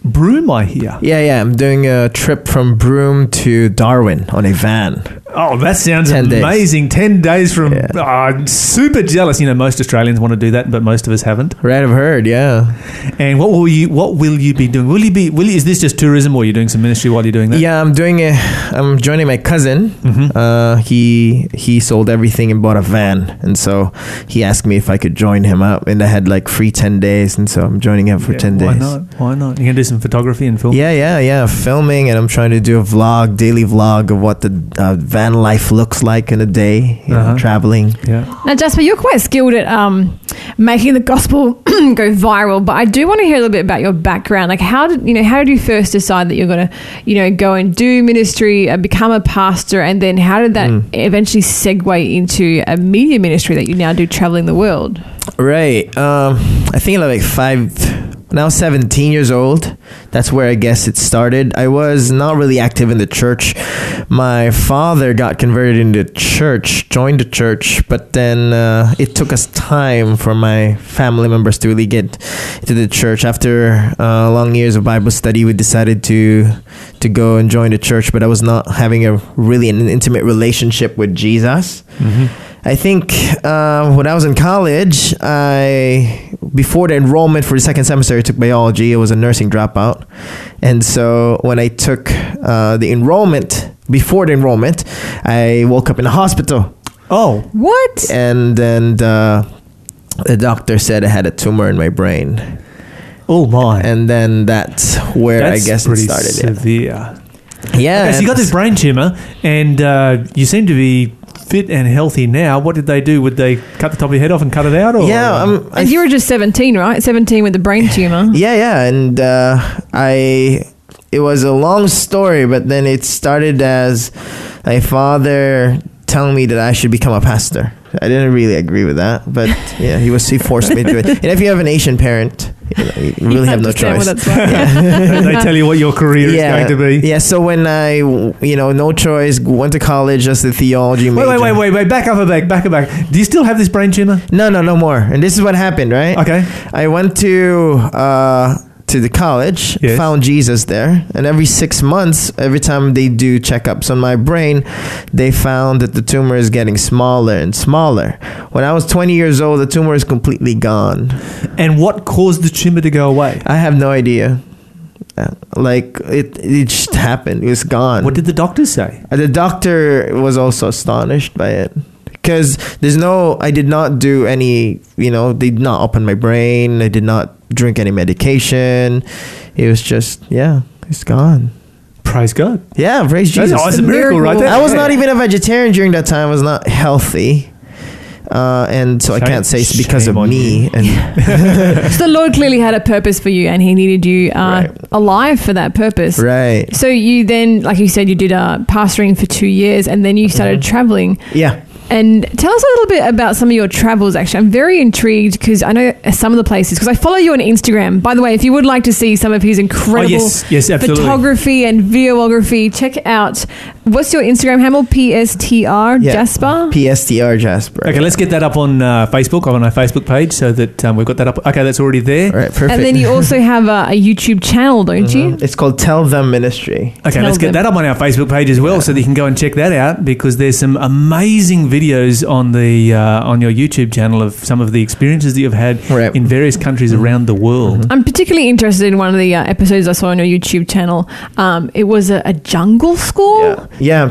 Broome, I hear. Yeah, yeah. I'm doing a trip from Broome to Darwin on a van. Oh, that sounds 10 days. amazing! Ten days from. Yeah. Oh, I'm super jealous. You know, most Australians want to do that, but most of us haven't. Right, I've heard. Yeah, And what will you? What will you be doing? Will you be? Will you, is this just tourism, or are you doing some ministry while you're doing that? yeah. I'm doing a. I'm joining my cousin. Mhm. Uh, he he sold everything and bought a van, and so he asked me if I could join him up, and I had like free ten days, and so I'm joining him for Yeah, ten why days. Why not? Why not? You're gonna do some photography and film? Yeah, yeah, yeah. Filming, and I'm trying to do a vlog, daily vlog of what the uh, van van life looks like in a day, you know, Uh-huh. traveling. Yeah. Now, Jasper, you're quite skilled at um, making the gospel go viral, but I do want to hear a little bit about your background. Like, how did you know? How did you first decide that you're going to, you know, go and do ministry, uh, become a pastor, and then how did that eventually segue into a media ministry that you now do, traveling the world? Right. Um, I think like five. When I was 17 years old, that's where I guess it started. I was not really active in the church. My father got converted into church, joined the church, but then uh, it took us time for my family members to really get into the church. After uh, long years of Bible study, we decided to to go and join the church, but I was not having a really an intimate relationship with Jesus. I think uh, when I was in college, I before the enrollment for the second semester, I took biology. It was a nursing dropout, and so when I took uh, the enrollment before the enrollment, I woke up in a hospital, Oh, What? and then uh, the doctor said I had a tumor in my brain, oh my. and then that's where That's I guess it started. Yeah, severe. yeah Okay, so you got this brain tumor, and uh, you seem to be fit and healthy now. What did they do? Would they cut the top of your head off and cut it out? Or? Yeah, um, And you were just 17, right? 17 with a brain tumor. Yeah, yeah, and uh, I. It was a long story, but then it started as my father telling me that I should become a pastor. I didn't really agree with that, but yeah, he was he forced me to do it. And if you have an Asian parent, you, know, you really have no choice. what that's they tell you what your career yeah, is going to be. yeah. So when I, you know, no choice, went to college as a theology Wait, major. wait, wait, wait, wait. Back up a back, back a back. Do you still have this brain tumor? No, no, no more. And this is what happened, right? Okay. I went to uh, to the college, Yes. found Jesus there, and every six months, every time they do checkups on my brain, they found that the tumor is getting smaller and smaller. When I was 20 years old, the tumor is completely gone. And what caused the tumor to go away? I have no idea. Uh, Like it, it just happened. It was gone. What did the doctor say? Uh, The doctor was also astonished by it because there's no, I did not do any, you know, they did not open my brain. I did not drink any medication. It was just, yeah, it's gone. Praise God. Yeah, praise Jesus. oh, it's a miracle, right there. I was not even a vegetarian during that time. I was not healthy. Uh, and so I can't say it's because of me. you. And So the Lord clearly had a purpose for you and he needed you uh, Right. alive for that purpose. right, So you then, like you said, you did uh, pastoring for two years and then you started Mm-hmm. traveling. yeah. And tell us a little bit about some of your travels. Actually, I'm very intrigued because I know some of the places. Because I follow you on Instagram. By the way, if you would like to see some of his incredible Oh, yes, yes, photography and videography, check out what's your Instagram handle? PSTR Yeah. Jasper. PSTR Jasper. Okay, let's get that up on uh, Facebook, on our Facebook page, so that um, we've got that up. Okay, that's already there. All right, perfect. and then you also have a, a YouTube channel, don't you? It's called Tell Them Ministry. Okay, Tell let's get that up on our Facebook page as well, so that you can go and check that out because there's some amazing videos on the uh, on your YouTube channel of some of the experiences that you've had Right. in various countries around the world. I'm particularly interested in one of the uh, episodes I saw on your YouTube channel. Um, it was a, a jungle school. Yeah. Yeah.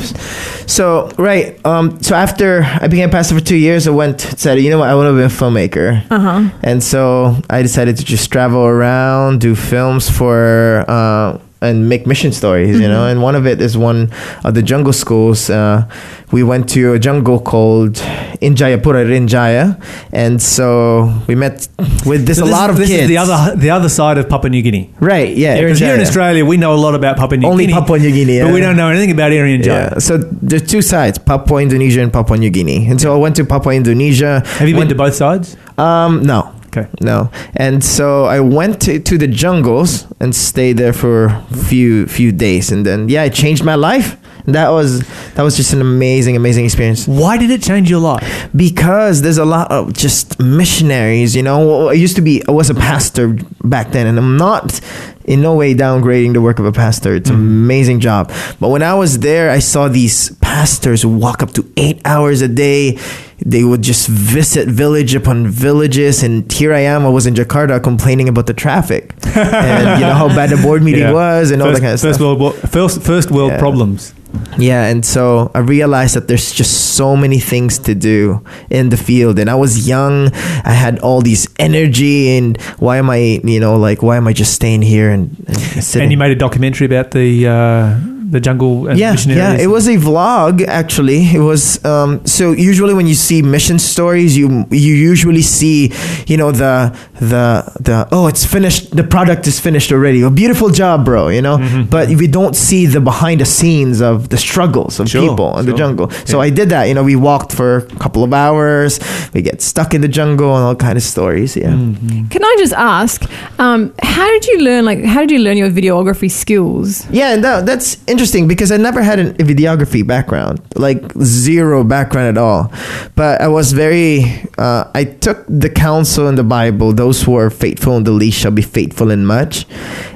So right. Um. So after I became pastor for two years, I went said, you know what, I want to be a filmmaker. Uh huh. And so I decided to just travel around, do films for, uh, and make mission stories, you know. And one of it is one of the jungle schools. Uh, we went to a jungle called in Jayapura, Rinjaya, and so we met with this So a lot of this kids. Is the other the other side of Papua New Guinea. right? Yeah. Here in Australia, we know a lot about Papua New Only Guinea. Papua New Guinea, but we don't know anything about Irian. Yeah. So there's two sides: Papua Indonesia and Papua New Guinea. And so I went to Papua Indonesia. Have you been went- to both sides? Um, no. Okay. No. And so I went to, to the jungles and stayed there for a few few days and then yeah, it changed my life. That was that was just an amazing amazing experience Why did it change your life? because there's a lot of just missionaries, you know. I used to be I was a pastor back then and I'm not in no way downgrading the work of a pastor. It's an mm-hmm. amazing job. But when I was there, I saw these pastors walk up to 8 hours a day. They would just visit village upon villages and here I am I was in Jakarta complaining about the traffic. and you know how bad the board meeting Yeah. was and all first, that kind of first stuff. World first first world Yeah. problems. Yeah, and so I realized that there's just so many things to do in the field. And I was young, I had all these energy, and why am I, you know, like why am I just staying here and, and sitting? And you made a documentary about the uh, the jungle and yeah, missionaries. yeah. It was a vlog actually. It was um, so usually when you see mission stories, you you usually see you know the the the oh it's finished. The product is finished already. A beautiful job, bro. You know, Mm-hmm. but we don't see the behind the scenes of the struggles of Sure, people in the jungle. So Yeah. I did that. You know, we walked for a couple of hours. We get stuck in the jungle and all kind of stories. Yeah. Mm. Can I just ask, um, how did you learn? Like, how did you learn your videography skills? Yeah, and that, that's interesting because I never had an- a videography background, like zero background at all. But I was very, uh, I took the counsel in the Bible, those who are faithful in the least shall be faithful in much.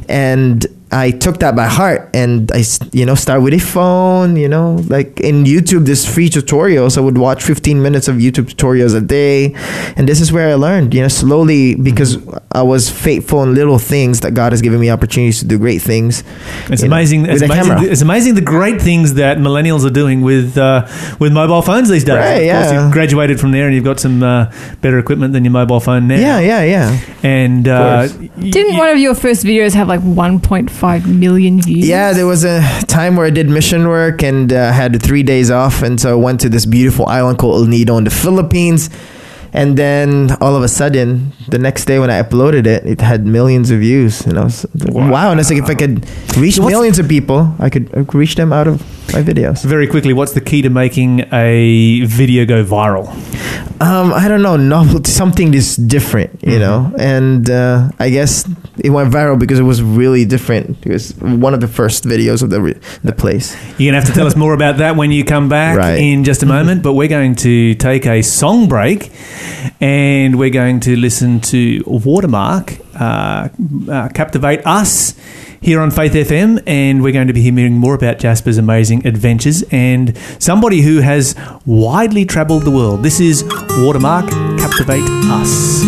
And I took that by heart and I, you know, start with a phone, you know, like in YouTube, there's free tutorials. I would watch 15 minutes of YouTube tutorials a day. And this is where I learned, you know, slowly because I was faithful in little things that God has given me opportunities to do great things. It's you know, amazing. with it's, a amazing camera. it's amazing the great things that millennials are doing with uh, with mobile phones these days. Right, of course, yeah. you've graduated from there and you've got some uh, better equipment than your mobile phone now. Yeah, yeah, yeah. And uh, Didn't y- one of your first videos have like 1.5 million views? Yeah, there was a time where I did mission work and uh, had three days off, and so I went to this beautiful island called El Nido in the Philippines. And then all of a sudden, the next day when I uploaded it, it had millions of views. And I was wow, and it's like if I could reach What's- millions of people, I could, I could reach them out of my videos. very quickly, what's the key to making a video go viral? Um, I don't know, novelty, something is different, you know. And uh, I guess it went viral because it was really different. It was one of the first videos of the re- the place. You're going to have to tell us more about that when you come back Right. in just a moment. But we're going to take a song break and we're going to listen to Watermark uh, uh, Captivate Us here on Faith FM. And we're going to be hearing more about Jasper's amazing adventures and somebody who has widely traveled the world. This is Watermark Captivate Us.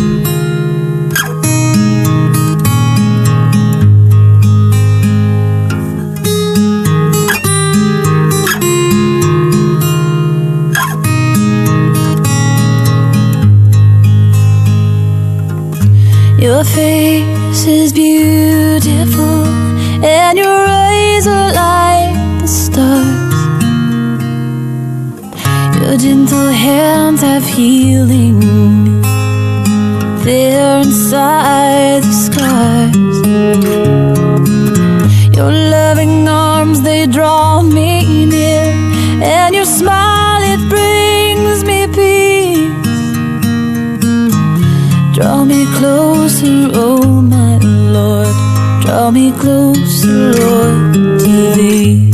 Your face is beautiful, and your eyes are like the stars. Your gentle hands have healing there inside the scars. Your loving arms, they draw me near, and your smile, it brings me peace. Draw me closer, oh. Draw me closer, to thee.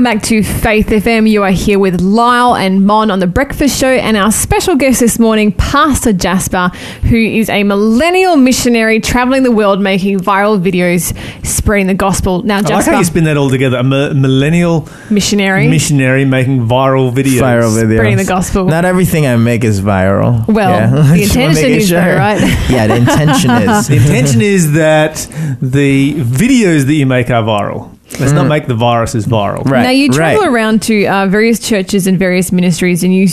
Welcome back to Faith FM. You are here with Lyle and Mon on the Breakfast Show, and our special guest this morning, Pastor Jasper, who is a millennial missionary traveling the world making viral videos spreading the gospel. Now, I like Jasper, how you spin that all together. A mi- millennial missionary, missionary making viral videos. Viral videos. spreading the gospel. Not everything I make is viral. Well, the intention making is though, right? yeah, the intention is. The intention is that the videos that you make are viral. Let's not make the viruses viral. Right. now you travel right. around to uh, various churches and various ministries, and you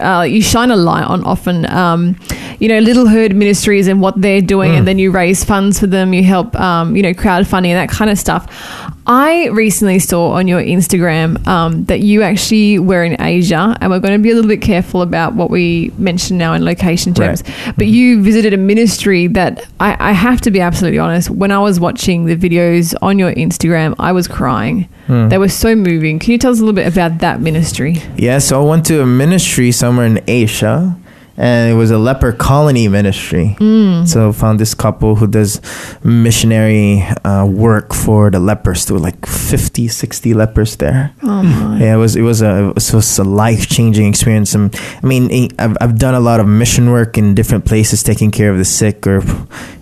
uh, you shine a light on often, um, you know, Little Herd ministries and what they're doing, Mm. and then you raise funds for them. You help, um, you know, crowdfunding and that kind of stuff. I recently saw on your Instagram um, that you actually were in Asia, and we're going to be a little bit careful about what we mention now in location terms. Right. But you visited a ministry that I, I have to be absolutely honest. When I was watching the videos on your Instagram, I was crying. Hmm. They were so moving. Can you tell us a little bit about that ministry? Yeah, so I went to a ministry somewhere in Asia, and it was a leper colony ministry. Mm. So found this couple who does missionary uh, work for the lepers. There were like 50, 60 lepers there. Oh my. Yeah, it was it was a it was a life changing experience. And I mean, eh, I've I've done a lot of mission work in different places, taking care of the sick, or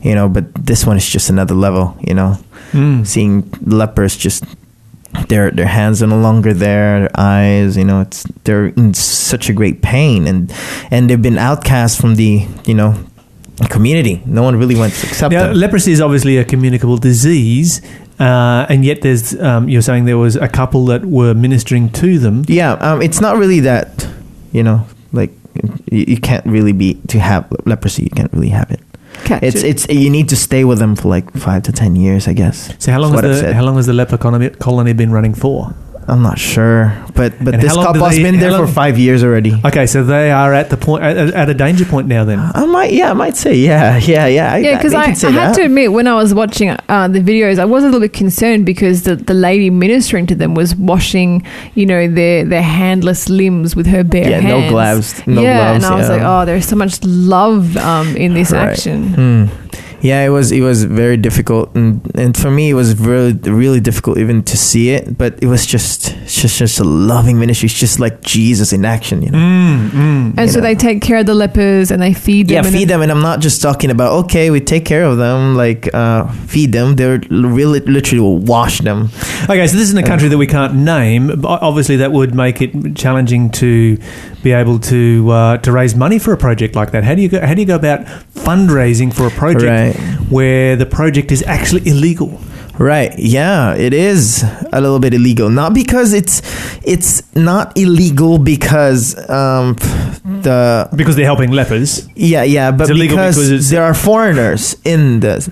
you know, but this one is just another level. You know, Mm. seeing lepers just their their hands are no longer there, their eyes. You know, it's they're in such a great pain, and and they've been outcast from the you know community. No one really wants to accept Now, them. leprosy is obviously a communicable disease, uh, and yet there's um, you're saying there was a couple that were ministering to them. Yeah, um, it's not really that, you know, like you, you can't really be to have leprosy. You can't really have it. Catch It's it. it's you need to stay with them for like five to ten years, I guess. So how long That's has the how long has the leper colony, colony been running for? I'm not sure, but but And this how long do couple has they- been how there for five years already. Okay, so they are at the point at, at a danger point now. Then I might, yeah, I might say, yeah, yeah, yeah. yeah, because I, can say I had to admit, when I was watching uh, the videos, I was a little bit concerned because the, the lady ministering to them was washing, you know, their their handless limbs with her bare Yeah, hands. no gloves, no yeah, gloves, and I was yeah. like, oh, there's so much love um, in this Right. action. Hmm. Yeah, it was it was very difficult, and and for me it was really really difficult even to see it. But it was just just just a loving ministry. It's just like Jesus in action, you know. mm, mm. And You so know. they take care of the lepers and they feed them. Yeah, and feed them, and I'm not just talking about okay, we take care of them, like uh, feed them. They're really literally will wash them. Okay, so this is in a country that we can't name. but Obviously, that would make it challenging to be able to uh, to raise money for a project like that. How do you go? How do you go about fundraising for a project Right. Where the project is actually illegal? Right. Yeah, it is a little bit illegal. Not because it's it's not illegal because um the Because they're helping lepers yeah yeah but because, because there are foreigners in the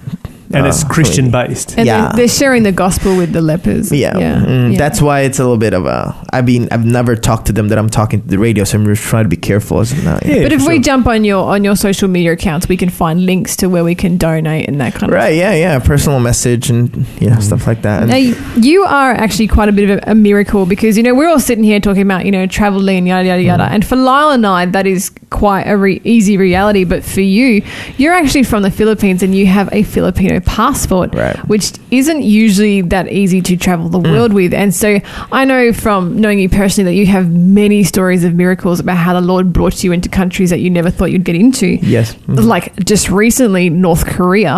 and it's uh, Christian community. based. And Yeah. they're, they're sharing the gospel with the lepers. Yeah, yeah. Mm, yeah. that's why it's a little bit of a. I mean, I've never talked to them that I'm talking to the radio, so I'm just trying to be careful as now. Yeah, But if for we sure. jump on your on your social media accounts, we can find links to where we can donate and that kind of Right? Yeah, yeah. Personal message and you know stuff like that. And Now, you are actually quite a bit of a, a miracle because, you know, we're all sitting here talking about, you know, traveling and yada, yada, yada. And for Lyle and I, that is quite a re- easy reality. But for you, you're actually from the Philippines and you have a Filipino passport, Right. Mm. which isn't usually that easy to travel the world with. And so I know from knowing you personally that you have many stories of miracles about how the Lord brought you into countries that you never thought you'd get into. Yes. Mm-hmm. Like just recently, North Korea.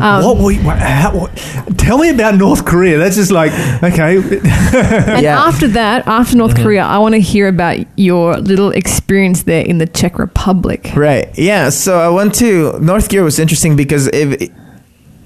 Um, what, you- what, how, what, tell me about North Korea. That's just like okay. And Yeah. after that, after North Korea, I want to hear about your little experience there in the Czech Republic. Right. Yeah. So I went to North Korea was interesting because if,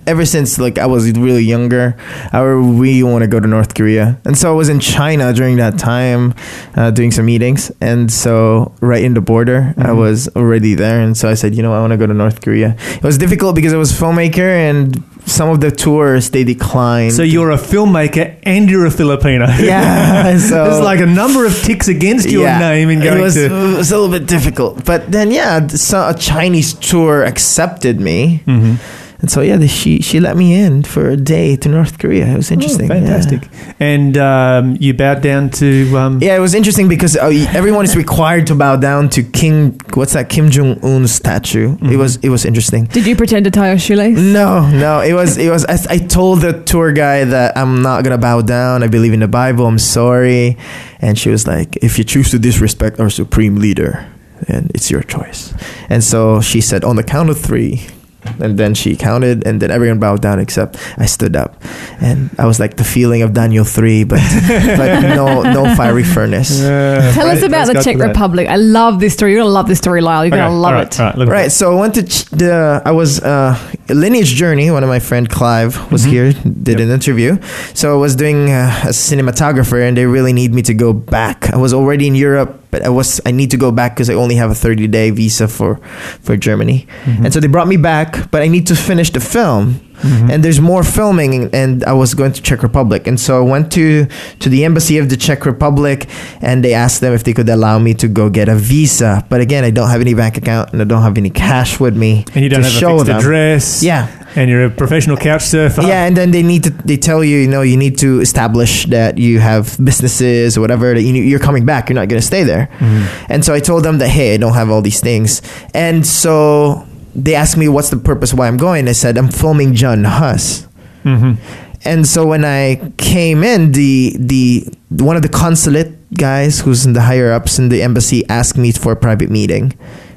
ever since like I was really younger, I really want to go to North Korea, and so I was in China during that time, uh, doing some meetings, and so right in the border, I Mm-hmm. was already there, and so I said, you know, I want to go to North Korea. It was difficult because I was a filmmaker, and some of the tours they declined. so you're a filmmaker and you're a Filipino. Yeah, so- there's like a number of ticks against your name in going it was, to. it was a little bit difficult. But then, yeah, so a Chinese tour accepted me. Mm-hmm. And so, yeah, the, she she let me in for a day to North Korea. It was interesting. Oh, yeah. fantastic. And um, you bowed down to. Um, Yeah, it was interesting because uh, everyone is required to bow down to King. What's that? Kim Jong Un statue. Mm-hmm. It was it was interesting. Did you pretend to tie your shoelace? No, no, it was it was. I, I told the tour guy that I'm not gonna bow down. I believe in the Bible. I'm sorry, and she was like, "If you choose to disrespect our supreme leader, then it's your choice." And so she said, "On the count of three. And then she counted, and then everyone bowed down except I stood up, and I was like the feeling of Daniel three, but but no no fiery furnace. uh, Tell us about the Czech. Republic. I love this story. You're gonna love this story, Lyle. You're Okay, gonna love all right, it. all right, look Right. So I went to ch- the. I was uh, Lineage Journey. One of my friend Clive was here, did an interview. So I was doing uh, a cinematographer, and they really need me to go back. I was already in Europe, but I was I need to go back because I only have a thirty day visa for for Germany, mm-hmm. and so they brought me back. But I need to finish the film. Mm-hmm. And there's more filming, and I was going to Czech Republic, and so I went to to the embassy of the Czech Republic, and they asked them if they could allow me to go get a visa. But again, I don't have any bank account, and I don't have any cash with me And you don't to have a show fixed them. address. Yeah, And you're a professional couch surfer. yeah, and then they need to they tell you, you know, you need to establish that you have businesses or whatever that you, you're coming back. You're not going to stay there. And so I told them that hey, I don't have all these things, and so they asked me what's the purpose why I'm going. I said I'm filming John Huss. hmm And so when I came in, the the one of the consulate guys who's in the higher ups in the embassy asked me for a private meeting.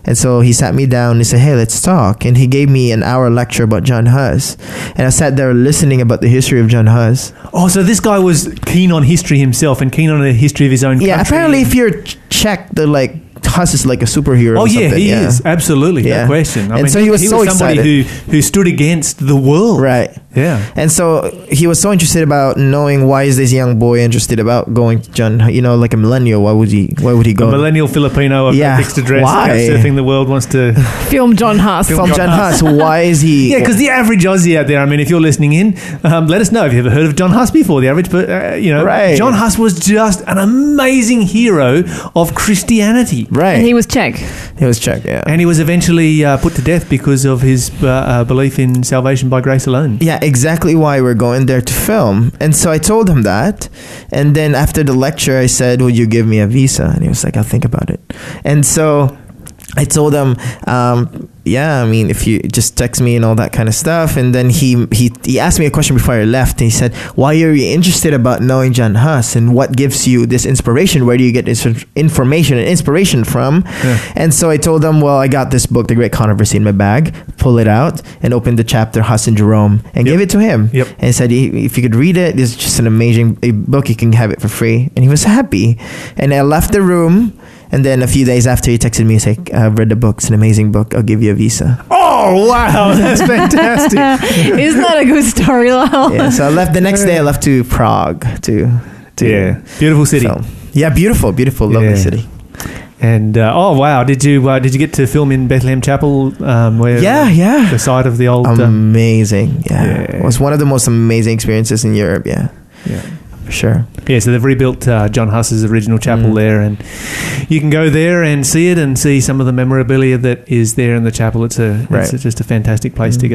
And so he sat me down and he said, Hey, let's talk. And he gave me an hour lecture about John Huss. And I sat there listening about the history of John Huss. Oh, so this guy was keen on history himself and keen on the history of his own Yeah, country. apparently if you're Ch- Czech, they're like Huss is like a superhero. Oh yeah, he yeah. is absolutely Yeah. no question. I And mean, so he was so somebody excited. who who stood against the world. Right. Yeah. And so he was so interested about knowing why is this young boy interested about going to John, you know, like a millennial. Why would he? Why would he A go? millennial Filipino of Yeah, fixed address why? couch surfing the world wants to. Film John Huss. Film John Huss. Why is he? Yeah, because the average Aussie out there, I mean, if you're listening in, um, let us know if you've ever heard of John Huss before. The average, but uh, you know, Right. John Huss was just an amazing hero of Christianity. right. And he was Czech. He was Czech, yeah. And he was eventually uh, put to death because of his uh, uh, belief in salvation by grace alone. yeah, exactly why we're going there to film. And so I told him that. And then after the lecture, I said, Will you give me a visa? And he was like, I'll think about it. And so I told him, um, yeah, I mean, if you just text me and all that kind of stuff. And then he, he, he asked me a question before I left. And he said, Why are you interested about knowing John Huss? And what gives you this inspiration? Where do you get this information and inspiration from? Yeah. And so I told him, Well, I got this book, The Great Controversy, in my bag. Pull it out and open the chapter, Huss and Jerome, and Yep. give it to him. Yep. And he said, If you could read it, it's just an amazing book. You can have it for free. And he was happy. And I left the room. And then a few days after, he texted me and said, I've read the book. It's an amazing book. I'll give you a visa. Oh wow, that's fantastic! Isn't that a good story, Lyle? yeah. So I left the next day. I left to Prague to, to yeah, beautiful city. film. Yeah, beautiful, beautiful, lovely Yeah. city. And uh, oh wow, did you uh, did you get to film in Bethlehem Chapel? Um, where Yeah, yeah. the site of the old. um, Amazing. Yeah. Yeah. It was one of the most amazing experiences in Europe. Yeah, yeah. For sure. Yeah, so they've rebuilt uh, John Huss's original chapel Mm. there, and you can go there and see it and see some of the memorabilia that is there in the chapel. It's a, Right. it's just a fantastic place to Mm.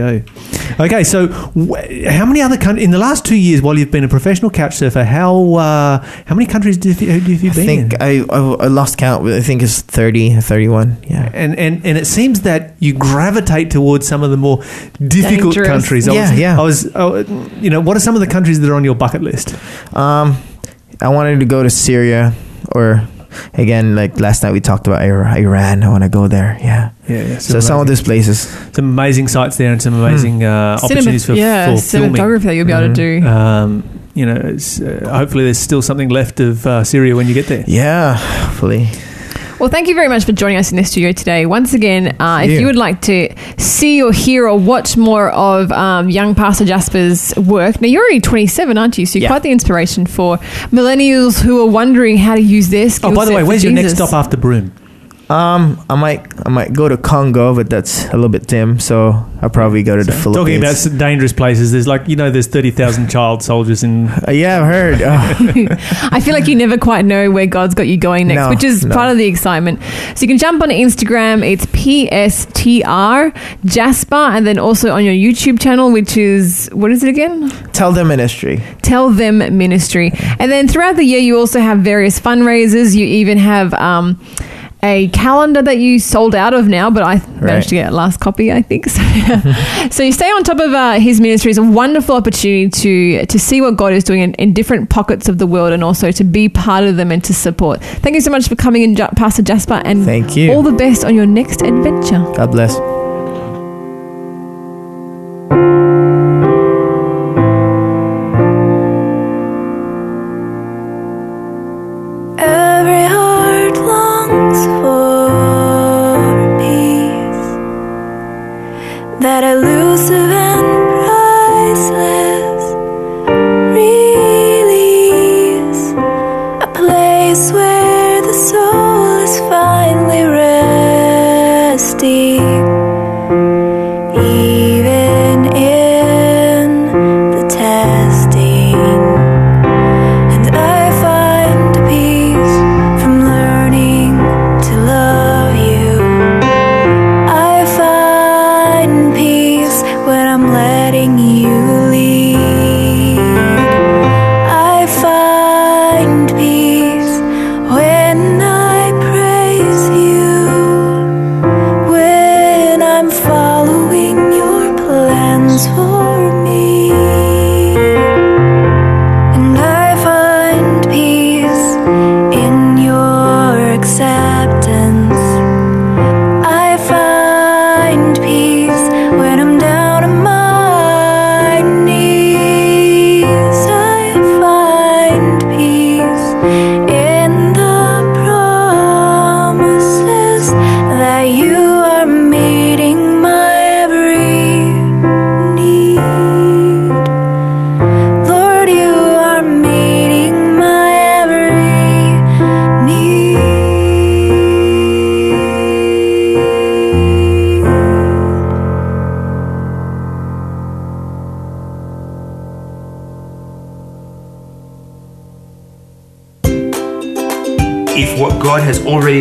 go. Okay, so wh- how many other countries in the last two years while you've been a professional couch surfer? How uh, how many countries have you, have you I been? think in? I, I I lost count. I think it's 30, 31. Yeah. and, and and it seems that you gravitate towards some of the more difficult Dangerous. countries. I Yeah, was, yeah. I was, uh, you know, what are some of the countries that are on your bucket list? Um, I wanted to go to Syria or again, like last night we talked about Iran. I want to go there. Yeah. Yeah, yeah. So some of these places. some amazing sites there and some amazing uh, opportunities for, yeah, for filming. cinematography that you'll be able to do. Um, you know, it's, uh, hopefully there's still something left of uh, Syria when you get there. Yeah, hopefully. Well, thank you very much for joining us in the studio today. Once again, uh, if you. you would like to see or hear or watch more of um, young Pastor Jasper's work, now you're only 27, aren't you? So you're Yeah. quite the inspiration for millennials who are wondering how to use their skills. Oh, by the way, where's your next stop after Broome? Um, I might I might go to Congo, but that's a little bit dim. So I'll probably go to the Philippines. Talking about s- dangerous places, there's like, you know, there's 30,000 child soldiers in. Uh, yeah, I've heard. Uh, I feel like you never quite know where God's got you going next, No, which is no. part of the excitement. So you can jump on Instagram, it's PSTR Jasper, and then also on your YouTube channel, which is, what is it again? tell them ministry. Tell Them Ministry. And then throughout the year, you also have various fundraisers. You even have um, a calendar that you sold out of now, but I managed Right. to get a last copy, I think. So, so you stay on top of uh, his ministry. is a wonderful opportunity to to see what God is doing in, in different pockets of the world and also to be part of them and to support. Thank you so much for coming in, Pastor Jasper, and Thank you. all the best on your next adventure. God bless.